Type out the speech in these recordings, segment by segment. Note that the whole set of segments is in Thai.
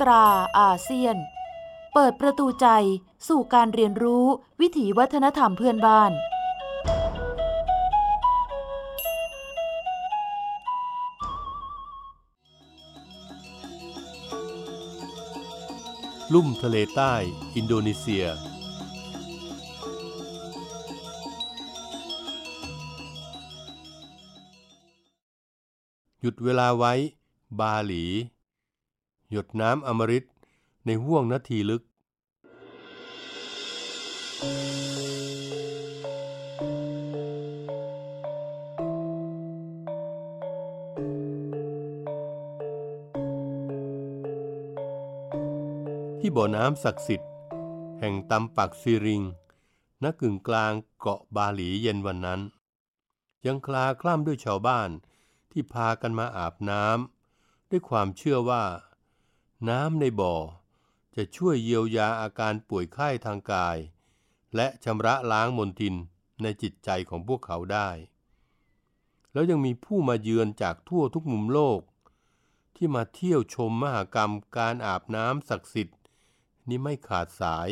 ตราอาเซียน เปิดประตูใจสู่การเรียนรู้วิถีวัฒนธรรมเพื่อนบ้าน ลุ่มทะเลใต้ อินโดนีเซียหยุดเวลาไว้ บาหลี หยดน้ำอมฤตในห่วงนาทีลึก ที่บ่อน้ำศักดิ์สิทธิ์ แห่งตำปักซีริงณกึ่งกลางเกาะบาหลีเย็นวันนั้น ยังคลาคล่ำด้วยชาวบ้านที่พากันมาอาบน้ำด้วยความเชื่อว่า น้ำในบ่อ จะช่วยเยียวยาอาการป่วยไข้ทางกาย และชำระล้างมลทินในจิตใจของพวกเขาได้ แล้วยังมีผู้มาเยือนจากทั่วทุกมุมโลก ที่มาเที่ยวชมมหากรรมการอาบน้ำศักดิ์สิทธิ์ นี่ไม่ขาดสาย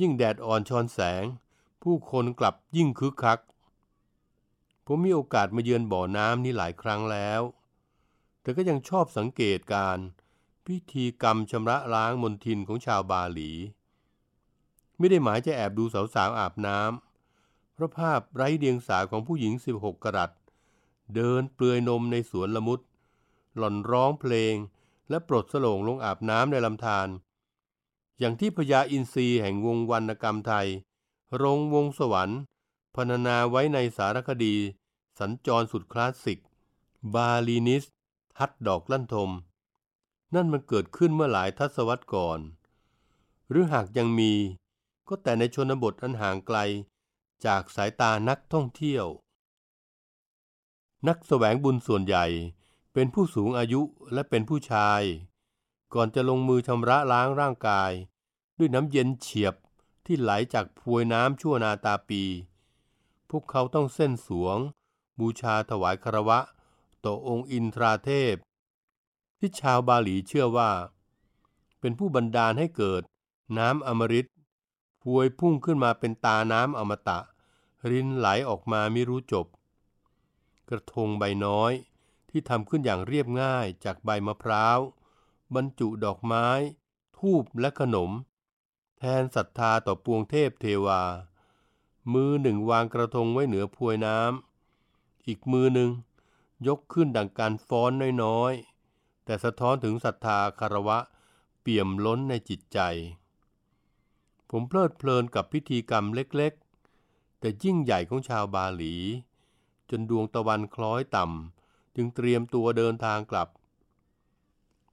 ยิ่งแดดอ่อนชอนแสง ผู้คนกลับยิ่งคึกคัก ผมมีโอกาสมาเยือนบ่อน้ำนี้หลายครั้งแล้ว แต่ก็ยังชอบสังเกตการ พิธีกรรมชำระล้างมลทินของชาวบาหลี ไม่ได้หมายจะแอบดูสาวๆอาบน้ำเพราะภาพไร้เดียงสาของผู้หญิง 16 กรัตเดินเปลือยนมในสวนละมุด หล่อนร้องเพลง และปลดสลงลงอาบน้ำในลำธารอย่างที่พญาอินทรีแห่งวงวรรณกรรมไทย รงวงสวรรค์พรรณนาไว้ในสารคดี สัญจรสุดคลาสสิก บาลีนิส ทัดดอกลั่นทม นั่นมันเกิดขึ้นเมื่อหลายทศวรรษก่อน หรือหากยังมี ก็แต่ในชนบทอันห่างไกล จากสายตานักท่องเที่ยว นักแสวงบุญส่วนใหญ่เป็นผู้สูงอายุและเป็นผู้ชาย ก่อนจะลงมือชำระล้างร่างกาย ด้วยน้ำเย็นเฉียบที่ไหลจากพวยน้ำชั่วนาตาปี พวกเขาต้องเส้นสวง บูชาถวายคารวะ ต่อองค์อินทราเทพ ที่ชาวบาหลีเชื่อว่า เป็นผู้บันดาลให้เกิดน้ำอมฤตพวยพุ่งขึ้นมาเป็นตาน้ำอมตะ รินไหลออกมาไม่รู้จบ กระทงใบน้อยที่ทำขึ้นอย่างเรียบง่ายจากใบมะพร้าว บรรจุดอกไม้ ทูบและขนม แทนศรัทธาต่อปวงเทพเทวา มือหนึ่งวางกระทงไว้เหนือพวยน้ำอีกมือหนึ่งยกขึ้นดังการฟ้อนน้อยๆ แต่สะท้อนถึงศรัทธาคารวะ เปี่ยมล้นในจิตใจ ผมเพลิดเพลินกับพิธีกรรมเล็กๆ แต่ยิ่งใหญ่ของชาวบาหลี จนดวงตะวันคล้อยต่ำจึงเตรียมตัวเดินทางกลับ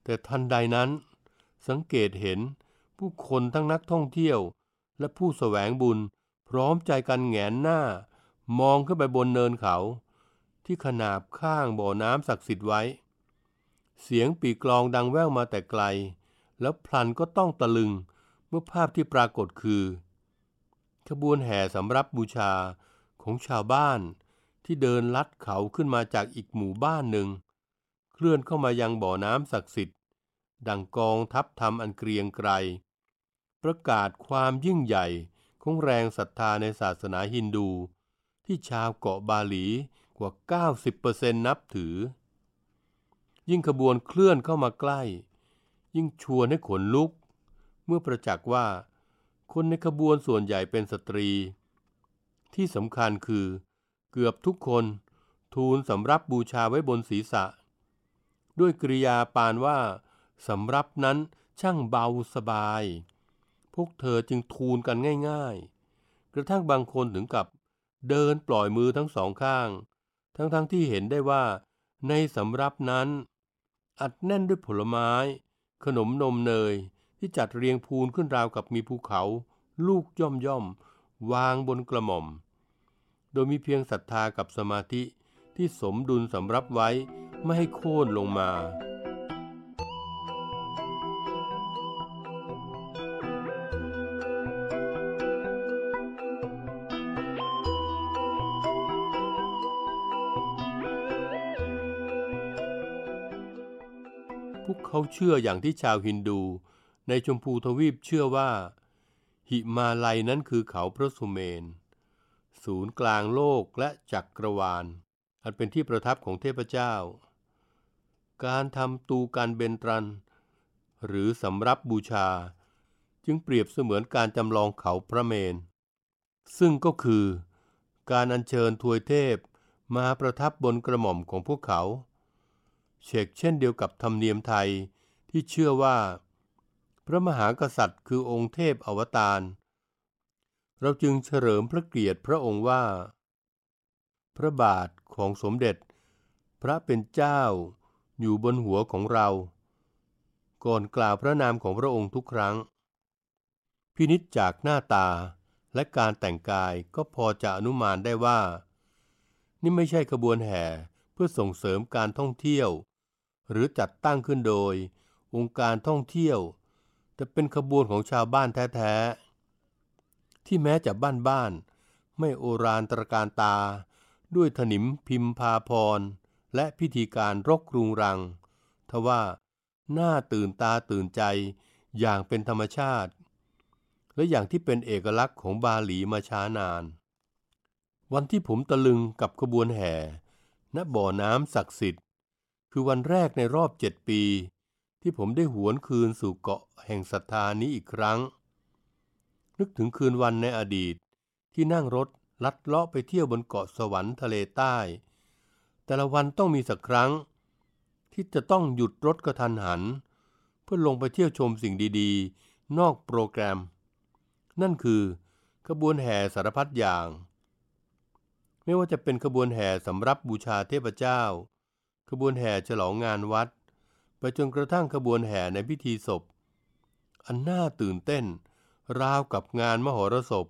แต่ทันใดนั้น สังเกตเห็นผู้คนทั้งนักท่องเที่ยว และผู้แสวงบุญพร้อมใจกันแงนหน้า มองขึ้นไปบนเนินเขา ที่ขนาบข้างบ่อน้ำศักดิ์สิทธิ์ไว้ เสียงปีกลองดังแว่วมาแต่ไกล แล้วพลันก็ต้องตะลึงเมื่อภาพที่ปรากฏคือ ขบวนแห่สำรับบูชาของชาวบ้านที่เดินลัดเขาขึ้นมาจากอีกหมู่บ้านหนึ่ง เคลื่อนเข้ามายังบ่อน้ำศักดิ์สิทธิ์ ดังกองทัพทำอันเกรียงไกร ประกาศความยิ่งใหญ่ของแรงศรัทธาในศาสนาฮินดู ที่ชาวเกาะบาหลีกว่า 90%นับถือ ยิ่งขบวนเคลื่อนเข้ามาใกล้ ยิ่งชวนให้ขนลุก เมื่อประจักษ์ว่า คนในขบวนส่วนใหญ่เป็นสตรี ที่สำคัญคือ เกือบทุกคนทูลสำรับบูชาไว้บนศีรษะ ด้วยกริยาปานว่าสำรับนั้นช่างเบาสบาย พวกเธอจึงทูลกันง่ายๆ กระทั่งบางคนถึงกับเดินปล่อยมือทั้งสองข้าง ทั้งๆทที่เห็นได้ว่า ในสำรับนั้น อัดแน่นด้วยผลไม้ ขนมนมเนยที่จัดเรียงพูนขึ้นราวกับมีภูเขา ลูกย่อมย่อม วางบนกระหม่อม โดยมีเพียงศรัทธากับสมาธิที่สมดุลสำรับไว้ไม่ให้โค่นลงมา เขาเชื่ออย่างที่ชาวฮินดู ในชมพูทวีปเชื่อว่า หิมาลัยนั้นคือเขาพระสุเมน ศูนย์กลางโลกและจักรวาล อันเป็นที่ประทับของเทพเจ้า การทำตูการเบนตรัน หรือสำรับบูชา จึงเปรียบเสมือนการจำลองเขาพระเมน ซึ่งก็คือ การอัญเชิญทวยเทพมาประทับบนกระหม่อมของพวกเขา เชกเช่นเดียวกับธรรมเนียมไทยที่เชื่อว่า พระมหากษัตริย์คือองค์เทพอวตาร เราจึงเฉลิมพระเกียรติพระองค์ว่า พระบาทของสมเด็จ พระเป็นเจ้าอยู่บนหัวของเรา ก่อนกล่าวพระนามของพระองค์ทุกครั้ง พินิจจากหน้าตาและการแต่งกายก็พอจะอนุมานได้ว่า นี่ไม่ใช่ขบวนแห่เพื่อส่งเสริมการท่องเที่ยว หรือจัดตั้งขึ้นโดย องค์การท่องเที่ยว แต่เป็นขบวนของชาวบ้านแท้ๆ ที่แม้จะบ้านๆ ไม่โอรานตระการตา ด้วยถนิมพิมพาพร และพิธีการรกรุงรัง ทว่าหน่าตื่นตาตื่นใจอย่างเป็นธรรมชาติ และอย่างที่เป็นเอกลักษณ์ของบาหลีมาช้านาน วันที่ผมตะลึงกับขบวนแห่ ณบ่อน้ำศักดิ์สิทธิ์ คือวันแรกในรอบเจ็ดปี ที่ผมได้หวนคืนสู่เกาะแห่งศรัทธานี้อีกครั้ง นึกถึงคืนวันในอดีตที่นั่งรถลัดเลาะไปเที่ยวบนเกาะสวรรค์ทะเลใต้ แต่ละวันต้องมีสักครั้ง ที่จะต้องหยุดรถกระทันหัน เพื่อลงไปเที่ยวชมสิ่งดีๆ นอกโปรแกรม นั่นคือขบวนแห่สารพัดอย่าง ไม่ว่าจะเป็นขบวนแห่สำรับบูชาเทพเจ้า ขบวนแห่ฉลองงานวัด ไปจนกระทั่งขบวนแห่ในพิธีศพ อันน่าตื่นเต้น ราวกับงานมหรสพ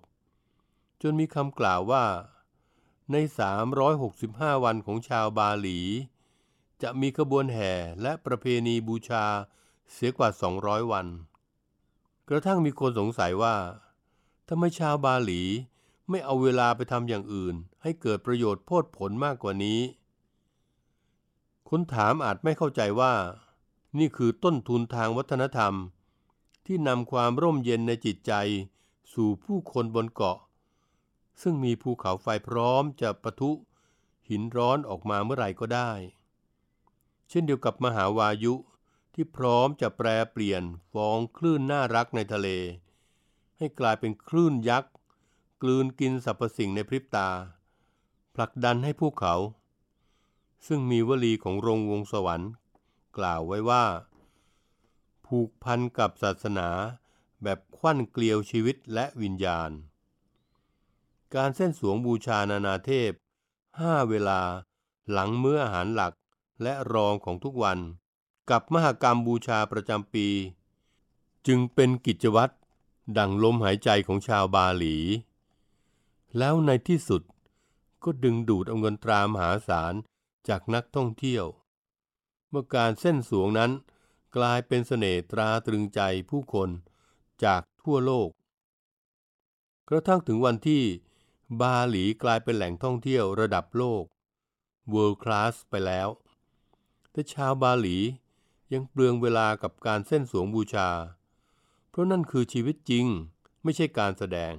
จนมีคำกล่าวว่า ใน 365 วันของชาวบาหลี จะมีขบวนแห่และประเพณีบูชาเสียกว่า 200 วัน กระทั่งมีคนสงสัยว่าทำไมชาวบาหลีไม่เอาเวลาไปทำอย่างอื่น ให้เกิดประโยชน์โพดผลมากกว่านี้ คนถามอาจไม่เข้าใจว่า นี่คือต้นทุนทางวัฒนธรรม ที่นำความร่มเย็นในจิตใจ สู่ผู้คนบนเกาะ ซึ่งมีภูเขาไฟพร้อมจะปะทุหินร้อนออกมาเมื่อไหร่ก็ได้ เช่นเดียวกับมหาวายุที่พร้อมจะแปรเปลี่ยนฟองคลื่นน่ารักในทะเล ให้กลายเป็นคลื่นยักษ์ กลืนกินสรรพสิ่งในพริบตา ผลักดันให้พวกเขา ซึ่งมีวลีของโรงวงสวรรค์ กล่าวไว้ว่า ผูกพันกับศาสนาแบบควันเกลียวชีวิตและวิญญาณ การเส้นสวงบูชานานาเทพห้าเวลาหลังมื้ออาหารหลักและรองของทุกวัน กับมหกรรมบูชาประจำปี จึงเป็นกิจวัตรดั่งลมหายใจของชาวบาหลี แล้วในที่สุดก็ดึงดูดเอาเงินตรามหาศาล จากนักท่องเที่ยว เมื่อการเส้นสวงนั้นกลายเป็นเสน่ห์ตราตรึงใจผู้คนจากทั่วโลก กระทั่งถึงวันที่บาหลีกลายเป็นแหล่งท่องเที่ยวระดับโลก World Class ไปแล้ว แต่ชาวบาหลียังเปลืองเวลากับการเส้นสวงบูชา เพราะนั่นคือชีวิตจริงไม่ใช่การแสดง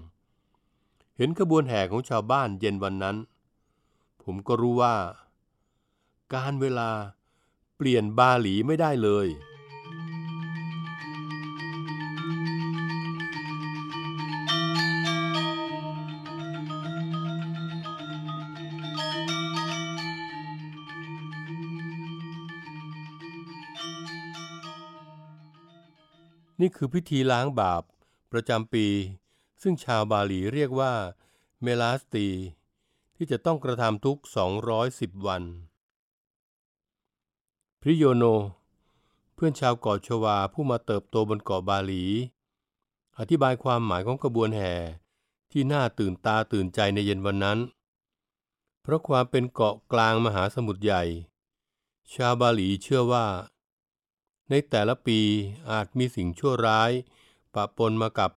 เห็นขบวนแห่ของชาวบ้านเย็นวันนั้น ผมก็รู้ว่า การเวลาเปลี่ยนบาหลีไม่ได้เลย นี่คือพิธีล้างบาปประจำปี ซึ่งชาวบาหลีเรียกว่า เมลาสตี ที่จะต้องกระทำทุก 210 วัน พริโยโน เพื่อนชาวเกาะชวาผู้มาเติบโตบนเกาะบาหลี อธิบายความหมายของกระบวนแห่ที่น่าตื่นตาตื่นใจในเย็นวันนั้น เพราะความเป็นเกาะกลางมหาสมุทรใหญ่ ชาวบาหลีเชื่อว่า ในแต่ละปีอาจมีสิ่งชั่วร้าย ปะปนมากับ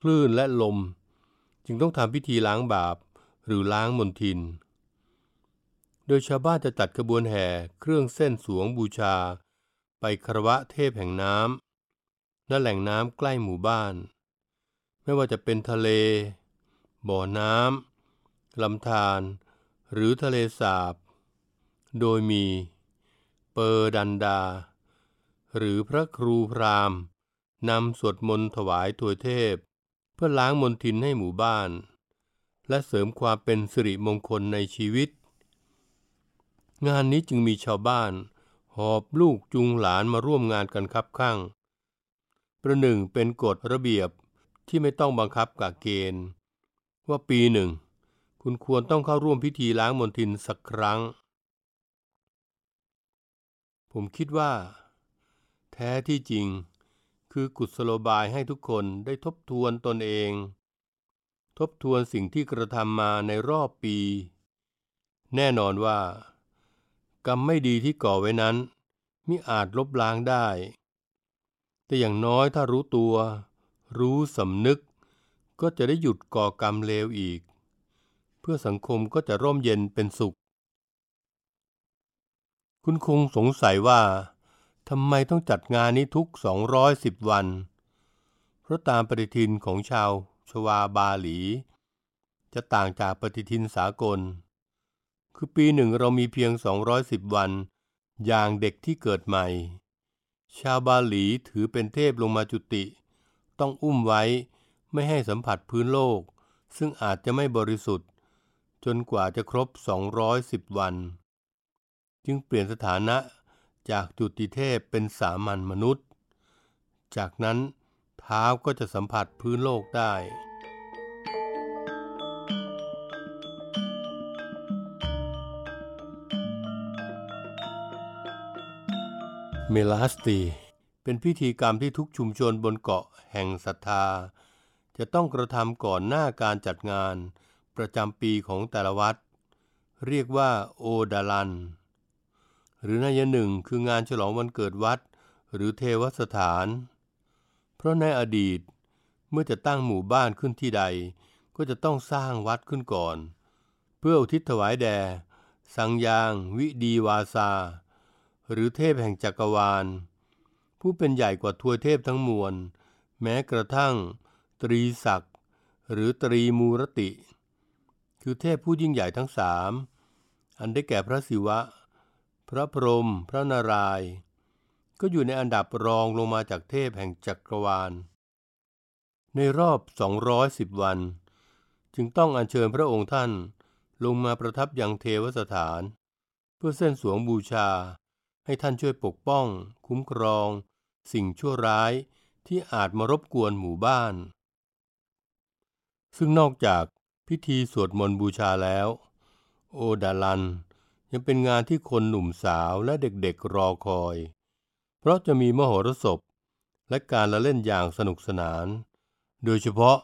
คลื่นและลม จึงต้องทำพิธีล้างบาปหรือล้างมนทิน โดยชาวบ้านจะจัดขบวนแห่เครื่องเส้นสวงบูชา ไปคารวะเทพแห่งน้ำและแหล่งน้ำใกล้หมู่บ้าน ไม่ว่าจะเป็นทะเล บ่อน้ำลำธารหรือทะเลสาบ โดยมี เปอร์ดันดา หรือพระครูพรามนำสวดมนต์ถวายถวยเทพ เพื่อล้างมนทินให้หมู่บ้าน และเสริมความเป็นสิริมงคลในชีวิต งานนี้จึงมีชาวบ้าน หอบลูกจุงหลานมาร่วมงานกันคับข้าง ประหนึ่งเป็นกฎระเบียบที่ไม่ต้องบังคับกะเกณฑ์ ว่าปีหนึ่ง คุณควรต้องเข้าร่วมพิธีล้างมนทินสักครั้ง ผมคิดว่า แท้ที่จริงคือกุศโลบายให้ทุกคนได้ทบทวนตนเอง ทบทวนสิ่งที่กระทำมาในรอบปี แน่นอนว่า กรรมไม่ดีที่ก่อไว้นั้นมิอาจลบล้างได้ แต่อย่างน้อยถ้ารู้ตัว รู้สำนึก ก็จะได้หยุดก่อกรรมเลวอีก เพื่อสังคมก็จะร่มเย็นเป็นสุข คุณคงสงสัยว่าทำไมต้องจัดงานนี้ทุก 210 วัน เพราะตามปฏิทินของชาวชวาบาหลี จะต่างจากปฏิทินสากล คือปีหนึ่งเรามีเพียง 210 วัน อย่างเด็กที่เกิดใหม่ ชาวบาหลีถือเป็นเทพลงมาจุติ ต้องอุ้มไว้ไม่ให้สัมผัสพื้นโลก ซึ่งอาจจะไม่บริสุทธิ์ จนกว่าจะครบ 210 วัน จึงเปลี่ยนสถานะจากจุติเทพเป็นสามัญมนุษย์ จากนั้นเท้าก็จะสัมผัสพื้นโลกได้ เมลาสตี เป็นพิธีกรรมที่ทุกชุมชนบนเกาะแห่งศรัทธา จะต้องกระทำก่อนหน้าการจัดงาน ประจำปีของแต่ละวัด เรียกว่าโอดาลัน หรือนัยหนึ่งคืองานฉลองวันเกิดวัด หรือเทวสถาน เพราะในอดีตเมื่อจะตั้งหมู่บ้านขึ้นที่ใด ก็จะต้องสร้างวัดขึ้นก่อน เพื่ออุทิศถวายแด่สังยาง วิดีวาซา หรือเทพแห่งจักรวาล ผู้เป็นใหญ่กว่าทวยเทพทั้งมวล แม้กระทั่ง ตรีศักดิ์หรือตรีมูรติ คือเทพผู้ยิ่งใหญ่ทั้งสามอันได้แก่พระศิวะ พระพรหมพระนารายณ์ก็อยู่ในอันดับรองลงมาจากเทพแห่งจักรวาล ในรอบ 210 วัน จึงต้องอัญเชิญพระองค์ท่านลงมาประทับยังเทวสถาน เพื่อเส้นสวงบูชา ให้ท่านช่วยปกป้อง คุ้มครอง สิ่งชั่วร้ายที่อาจมารบกวนหมู่บ้าน ซึ่งนอกจากพิธีสวดมนต์บูชาแล้ว โอดาลัน ยังเป็นงานที่คนหนุ่มสาวและเด็กๆรอคอย เพราะจะมีมโหรสพ และการละเล่นอย่างสนุกสนาน โดยเฉพาะ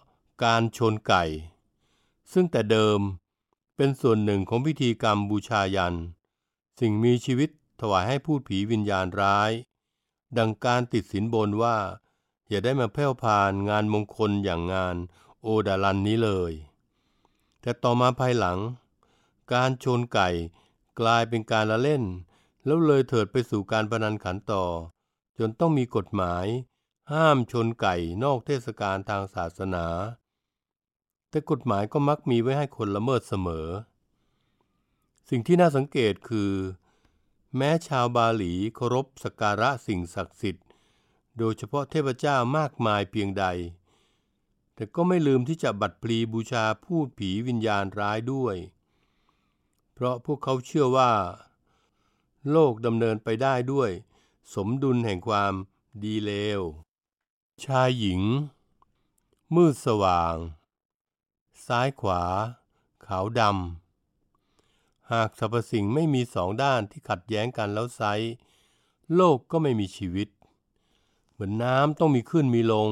การชนไก่ ซึ่งแต่เดิมเป็นส่วนหนึ่งของพิธีกรรมบูชายัน สิ่งมีชีวิต ถวายให้พูดผีวิญญาณร้าย ดังการติดสินบนว่า อย่าได้มาแผ่วพานงานมงคลอย่างงานโอดาลันนี้เลย แต่ต่อมาภายหลัง การชนไก่กลายเป็นการละเล่น แล้วเลยเถิดไปสู่การพนันขันต่อ จนต้องมีกฎหมาย ห้ามชนไก่นอกเทศกาลทางศาสนา แต่กฎหมายก็มักมีไว้ให้คนละเมิดเสมอ สิ่งที่น่าสังเกตคือ แม้ชาวบาหลีเคารพสักการะสิ่งศักดิ์สิทธิ์ โดยเฉพาะเทพเจ้ามากมายเพียงใด แต่ก็ไม่ลืมที่จะบัดพลีบูชาพูดผีวิญญาณร้ายด้วย เพราะพวกเขาเชื่อว่า โลกดำเนินไปได้ด้วย สมดุลแห่งความดีเลว ชายหญิง มืดสว่าง ซ้ายขวา ขาวดำ หากสรรพสิ่งไม่มีสองด้านที่ขัดแย้งกันแล้วไซโลกก็ไม่มีชีวิต เหมือนน้ำต้องมีขึ้นมีลง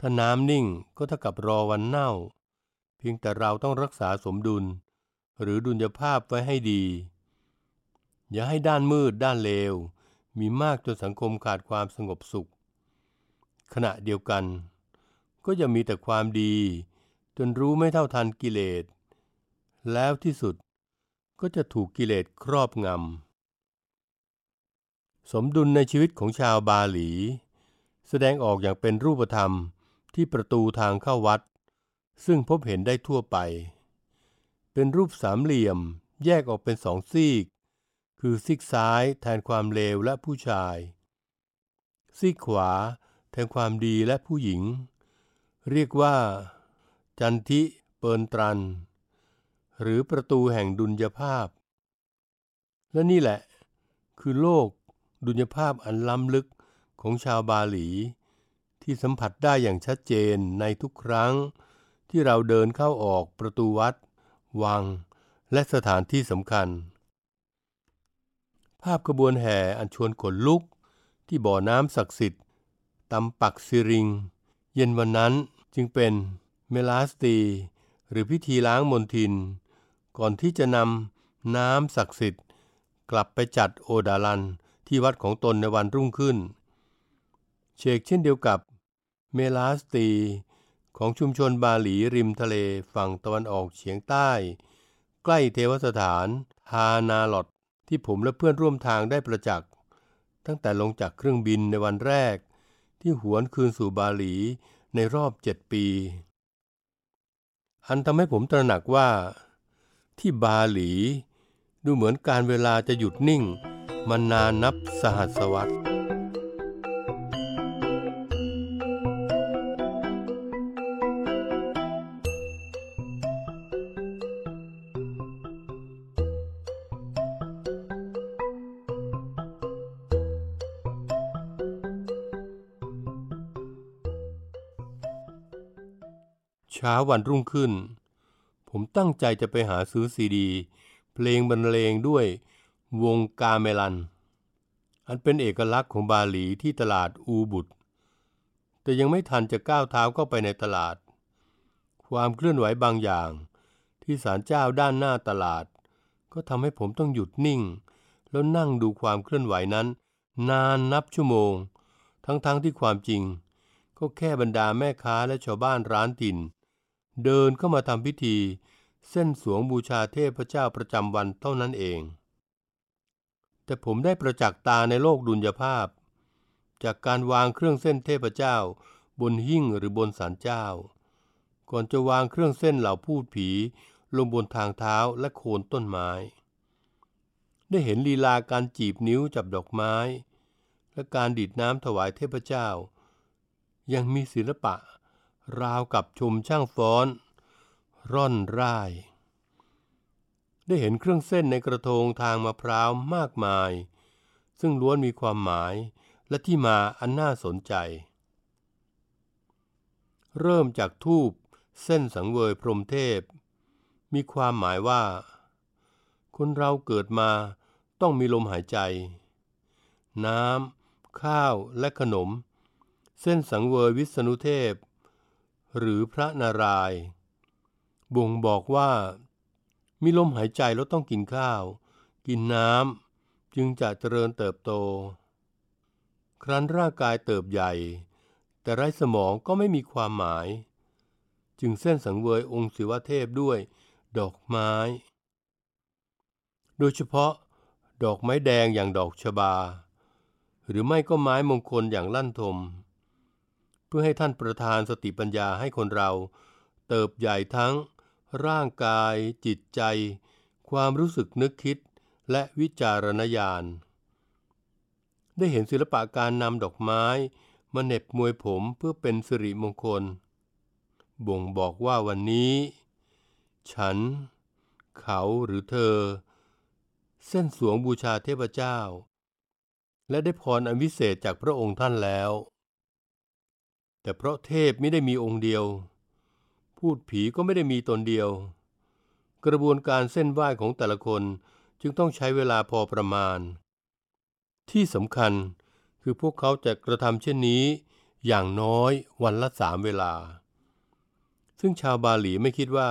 ถ้าน้ำนิ่งก็เท่ากับรอวันเน่า เพียงแต่เราต้องรักษาสมดุล หรือดุลยภาพไว้ให้ดี อย่าให้ด้านมืดด้านเลว มีมากจนสังคมขาดความสงบสุข ขณะเดียวกัน ก็จะมีแต่ความดี จนรู้ไม่เท่าทันกิเลสแล้วที่สุด ก็จะถูกกิเลสครอบงำ สมดุลในชีวิตของชาวบาหลี แสดงออกอย่างเป็นรูปธรรมที่ประตูทางเข้าวัด ซึ่งพบเห็นได้ทั่วไป เป็นรูปสามเหลี่ยมแยกออกเป็นสองซีก คือซีกซ้ายแทนความเลวและผู้ชาย ซีกขวาแทนความดีและผู้หญิง เรียกว่า จันทิเปินตรัน หรือประตูแห่งดุลยภาพ และนี่แหละ คือโลกดุลยภาพอันล้ำลึกของชาวบาหลี ที่สัมผัสได้อย่างชัดเจนในทุกครั้ง ที่เราเดินเข้าออกประตูวัด วัง และสถานที่สำคัญ ภาพขบวนแห่อันชวนขนลุก ที่บ่อน้ำศักดิ์สิทธิ์ตำปักซิริง เย็นวันนั้นจึงเป็นเมลาสตี หรือพิธีล้างมนทิน ก่อนที่จะนำน้ำศักดิ์สิทธิ์ กลับไปจัดโอดาลันที่วัดของตนในวันรุ่งขึ้น เชกเช่นเดียวกับเมลาสตีของชุมชนบาหลีริมทะเลฝั่งตะวันออกเฉียงใต้ ใกล้เทวสถานฮานาลอดที่ผมและเพื่อนร่วมทางได้ประจักษ์ ตั้งแต่ลงจากเครื่องบินในวันแรก ที่หวนคืนสู่บาหลีในรอบเจ็ดปี อันทำให้ผมตระหนักว่า ที่บาหลี ดูเหมือนการเวลาจะหยุดนิ่งมานานนับสหัสวรรษเช้าวันรุ่งขึ้น ผมตั้งใจจะไปหาซื้อซีดี เพลงบรรเลงด้วยวงกาเมลัน อันเป็นเอกลักษณ์ของบาหลีที่ตลาดอูบุตแต่ยังไม่ทันจะก้าวเท้าเข้าไปในตลาด ความเคลื่อนไหวบางอย่าง ที่ศาลเจ้าด้านหน้าตลาด ก็ทำให้ผมต้องหยุดนิ่ง แล้วนั่งดูความเคลื่อนไหวนั้น นานนับชั่วโมง ทั้งๆทที่ความจริง ก็แค่บรรดาแม่ค้าและชาวบ้านร้านถิ่น เดินเข้ามาทำพิธี เส้นสวงบูชาเทพเจ้าประจำวันเท่านั้นเอง แต่ผมได้ประจักษ์ตาในโลกดุลยภาพ จากการวางเครื่องเส้นเทพเจ้าบนหิ้งหรือบนศาลเจ้า ก่อนจะวางเครื่องเส้นเหล่าพูดผีลงบนทางเท้าและโคนต้นไม้ ได้เห็นลีลาการจีบนิ้วจับดอกไม้ และการดีดน้ำถวายเทพเจ้า ยังมีศิลปะ ราวกับชมช่างฟ้อน ร่อนร่าย ได้เห็นเครื่องเส้นในกระทงทางมะพร้าวมากมาย ซึ่งล้วนมีความหมายและที่มาอันน่าสนใจ เริ่มจากทูบเส้นสังเวยพรมเทพ มีความหมายว่า คนเราเกิดมาต้องมีลมหายใจ น้ำ ข้าวและขนม เส้นสังเวยวิษณุเทพ หรือพระนารายณ์ บ่งบอกว่า มีลมหายใจแล้วต้องกินข้าว กินน้ำจึงจะเจริญเติบโต ครั้นร่างกายเติบใหญ่ แต่ไร้สมองก็ไม่มีความหมาย จึงเส้นสังเวยองค์ศิวเทพด้วย ดอกไม้ โดยเฉพาะ ดอกไม้แดงอย่างดอกชบา หรือไม่ก็ไม้มงคลอย่างลั่นทมเพื่อให้ท่านประทานสติปัญญาให้คนเรา เติบใหญ่ทั้ง ร่างกาย จิตใจ ความรู้สึกนึกคิด และวิจารณญาณ ได้เห็นศิลปะการนำดอกไม้มาเหน็บมวยผมเพื่อเป็นสิริมงคล บ่งบอกว่าวันนี้ ฉัน เขาหรือเธอ เส้นสวงบูชาเทพเจ้า และได้พรอันวิเศษจากพระองค์ท่านแล้ว แต่เพราะเทพไม่ได้มีองค์เดียว พูดผีก็ไม่ได้มีตนเดียว กระบวนการเส้นไหว้ของแต่ละคนจึงต้องใช้เวลาพอประมาณ ที่สำคัญคือพวกเขาจะกระทำเช่นนี้ อย่างน้อยวันละสามเวลา ซึ่งชาวบาหลีไม่คิดว่า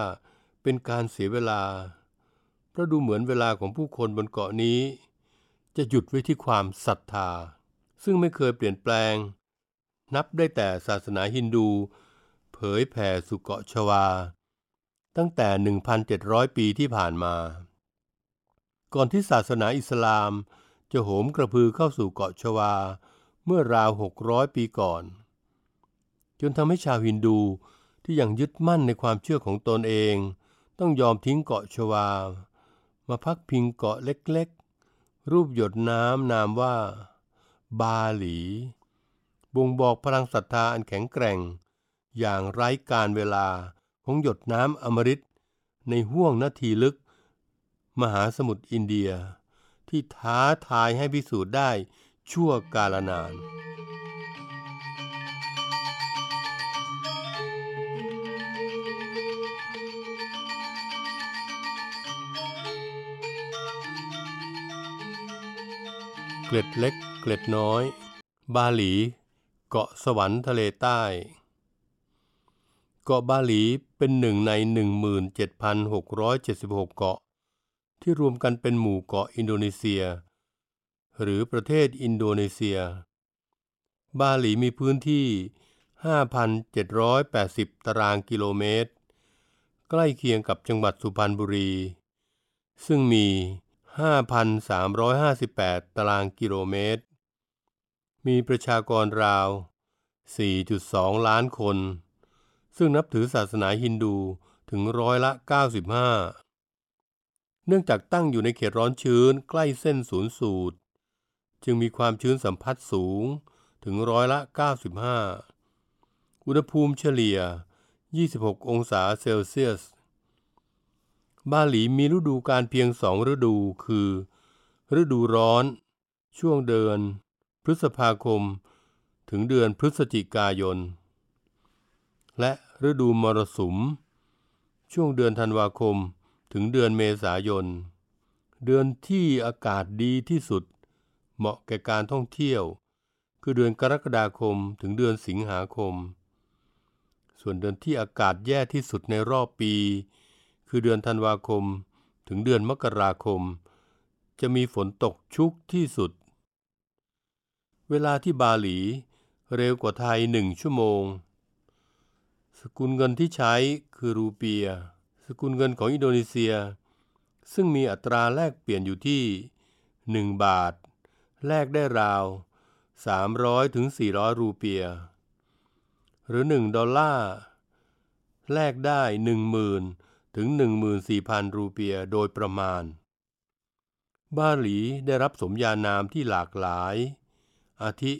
เป็นการเสียเวลา เพราะดูเหมือนเวลาของผู้คนบนเกาะนี้ จะหยุดไว้ที่ความศรัทธา ซึ่งไม่เคยเปลี่ยนแปลง นับได้แต่ศาสนาฮินดูเผยแผ่สู่เกาะชวา ตั้งแต่ 1,700 ปีที่ผ่านมา ก่อนที่ศาสนาอิสลามจะโหมกระพือเข้าสู่เกาะชวา เมื่อราว 600 ปีก่อน จนทำให้ชาวฮินดูที่ยังยึดมั่นในความเชื่อของตนเอง ต้องยอมทิ้งเกาะชวา มาพักพิงเกาะเล็กๆ รูปหยดน้ำนามว่า บาหลี บ่งบอกพลังศรัทธาอันแข็งแกร่ง อย่างไร้การเวลาของหยดน้ำอมฤตในห้วงนาทีลึก มหาสมุทรอินเดีย ที่ท้าทายให้พิสูจน์ได้ชั่วกาลนานเกล็ดเล็ก เกล็ดน้อย บาหลี เกาะสวรรค์ทะเลใต้ เกาะบาหลีเป็นหนึ่งใน 17,676 เกาะ ที่รวมกันเป็นหมู่เกาะอินโดนีเซีย หรือประเทศอินโดนีเซีย บาหลีมีพื้นที่ 5,780 ตารางกิโลเมตร ใกล้เคียงกับจังหวัดสุพรรณบุรี ซึ่งมี 5,358 ตารางกิโลเมตร มีประชากรราว 4.2 ล้านคน ซึ่งนับถือศาสนาฮินดูถึงร้อยละ 95 เนื่องจากตั้งอยู่ในเขตร้อนชื้นใกล้เส้นศูนย์สูตร จึงมีความชื้นสัมผัสสูงถึงร้อยละ 95 อุณหภูมิเฉลี่ย 26 องศาเซลเซียส บาหลีมีฤดูการเพียงสองฤดูคือ ฤดูร้อน ช่วงเดือน พฤษภาคม ถึงเดือนพฤศจิกายน และฤดูมรสุม ช่วงเดือนธันวาคมถึงเดือนเมษายน เดือนที่อากาศดีที่สุด เหมาะแก่การท่องเที่ยว คือเดือนกรกฎาคมถึงเดือนสิงหาคม ส่วนเดือนที่อากาศแย่ที่สุดในรอบปี คือเดือนธันวาคมถึงเดือนมกราคม จะมีฝนตกชุกที่สุด เวลาที่บาหลี เร็วกว่าไทยหนึ่งชั่วโมง สกุลเงินที่ใช้คือรูเปีย สกุลเงินของอินโดนีเซีย ซึ่งมีอัตราแลกเปลี่ยนอยู่ที่ 1 บาท แลกได้ราว 300ถึง400 รูเปีย หรือ 1 ดอลลาร์ แลกได้ 10,000 ถึง 14,000 รูเปียโดยประมาณ บาหลีได้รับสมญานามที่หลากหลาย อาทิ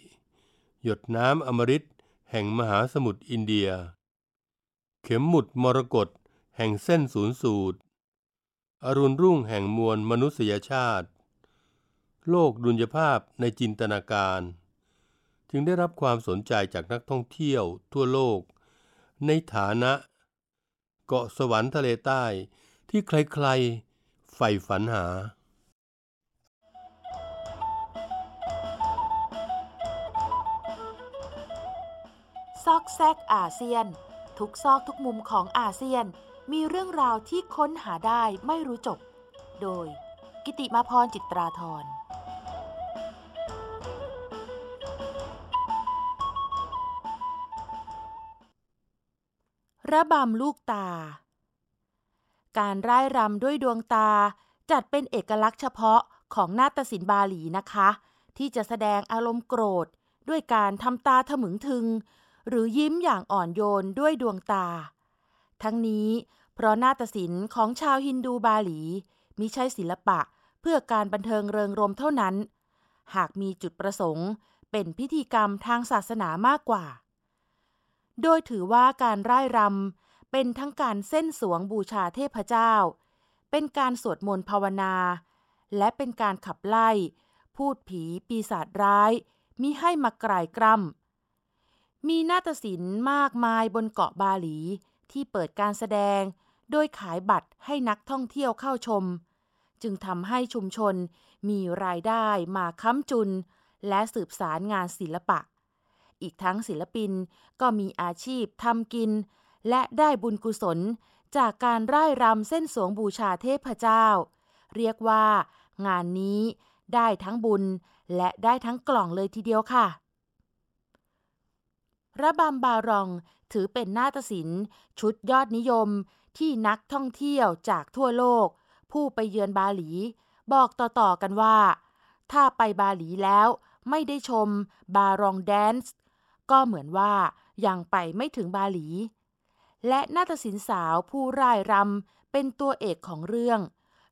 หยดน้ำอมฤตแห่งมหาสมุทรอินเดีย เข็มหมุดมรกตแห่งเส้นศูนย์สูตร อรุณรุ่งแห่งมวลมนุษยชาติ โลกดุลยภาพในจินตนาการ จึงได้รับความสนใจจากนักท่องเที่ยวทั่วโลก ในฐานะ เกาะสวรรค์ทะเลใต้ที่ใครๆใฝ่ฝันหาซอกแซกอาเซียน ทุกซอกทุกมุมของอาเซียนมีเรื่องราวที่ค้นหาได้ไม่รู้จบ โดยกิติมาพรจิตราธรระบำลูกตา การร่ายรำด้วยดวงตาจัดเป็นเอกลักษณ์เฉพาะของนาฏศิลป์บาหลีนะคะ ที่จะแสดงอารมณ์โกรธ ด้วยการทำตาถมึงทึง หรือยิ้มอย่างอ่อนโยนด้วยดวงตา ทั้งนี้เพราะนาฏศิลป์ของชาวฮินดูบาหลี มิใช่ศิลปะเพื่อการบันเทิงเริงรมเท่านั้น หากมีจุดประสงค์ เป็นพิธีกรรมทางศาสนามากกว่า โดยถือว่าการร่ายรำเป็นทั้งการเส้นสวงบูชาเทพเจ้า เป็นการสวดมนต์ภาวนา และเป็นการขับไล่ พูดผีปีศาจร้ายมิให้มากรายกรำ มีนาฏศิลป์มากมายบนเกาะบาหลีที่เปิดการแสดง โดยขายบัตรให้นักท่องเที่ยวเข้าชม จึงทำให้ชุมชนมีรายได้มาค้ำจุน และสืบสารงานศิลปะ อีกทั้งศิลปินก็มีอาชีพทำกิน และได้บุญกุศลจากการร่ายรำเส้นสวงบูชาเทพเจ้า เรียกว่างานนี้ได้ทั้งบุญและได้ทั้งกล่องเลยทีเดียวค่ะ ระบำบารองถือเป็นนาฏศิลป์ ชุดยอดนิยมที่นักท่องเที่ยวจากทั่วโลก ผู้ไปเยือนบาหลี บอกต่อๆกันว่า ถ้าไปบาหลีแล้วไม่ได้ชมบารองแดนซ์ก็เหมือนว่ายังไปไม่ถึงบาหลี และนาฏศิลป์สาวผู้ร่ายรำเป็นตัวเอกของเรื่อง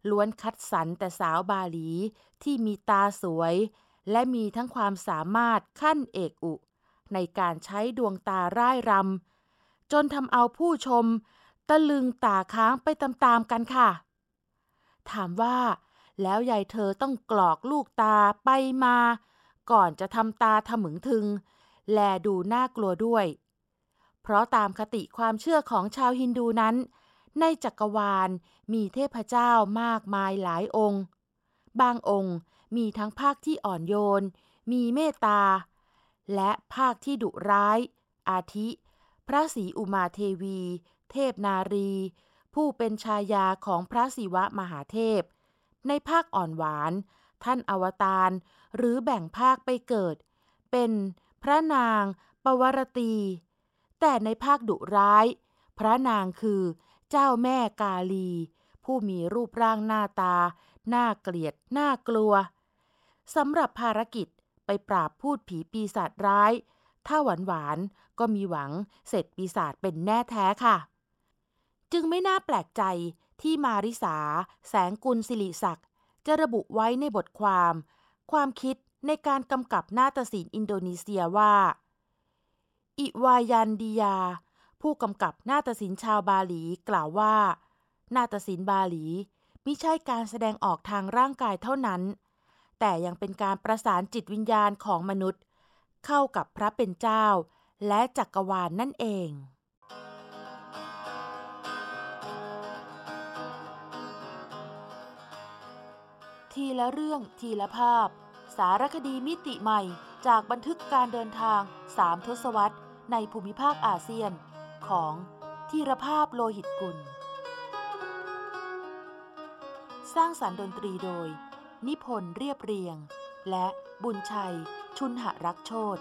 ล้วนคัดสรรแต่สาวบาหลีที่มีตาสวย และมีทั้งความสามารถขั้นเอกอุ ในการใช้ดวงตาร่ายรำจนทำเอาผู้ชม ตะลึงตาค้างไปตามๆกันค่ะ ถามว่า แล้วยายเธอต้องกรอกลูกตาไปมา ก่อนจะทำตาถมึงทึง แลดูน่ากลัวด้วย เพราะตามคติความเชื่อของชาวฮินดูนั้น ในจักรวาลมีเทพเจ้ามากมายหลายองค์ บางองค์มีทั้งภาคที่อ่อนโยน มีเมตตา และภาคที่ดุร้าย อาทิ พระศรีอุมาเทวี เทพนารี ผู้เป็นชายาของพระศิวะมหาเทพ ในภาคอ่อนหวาน ท่านอวตารหรือแบ่งภาคไปเกิด เป็นพระนาง ปวรตี แต่ในภาคดุร้าย พระนางคือเจ้าแม่กาลี ผู้มีรูปร่างหน้าตา น่าเกลียด น่ากลัวสำหรับภารกิจ ไปปราบพูดผีปีศาจร้าย ถ้าหวานหวานก็มีหวังเสร็จปีศาจเป็นแน่แท้ค่ะ จึงไม่น่าแปลกใจที่มาริสา แสงกุลสิริศักดิ์จะระบุไว้ในบทความ ความคิดในการกำกับนาฏศิลป์อินโดนีเซียว่า อิวายันดียา ผู้กำกับนาฏศิลป์ชาวบาหลีกล่าวว่า นาฏศิลป์บาหลีไม่ใช่การแสดงออกทางร่างกายเท่านั้น แต่ยังเป็นการประสานจิตวิญญาณของมนุษย์ เข้ากับพระเป็นเจ้า และจักรวาลนนั่นเองทีละเรื่องทีละภาพ สารคดีมิติใหม่จากบันทึกการเดินทางสามทศวรรษ ในภูมิภาคอาเซียน ของธีรภาพโลหิตกุล สร้างสารรค์ดนตรีโดย นิพนธ์เรียบเรียง และบุญชัย ชุนหรักโชต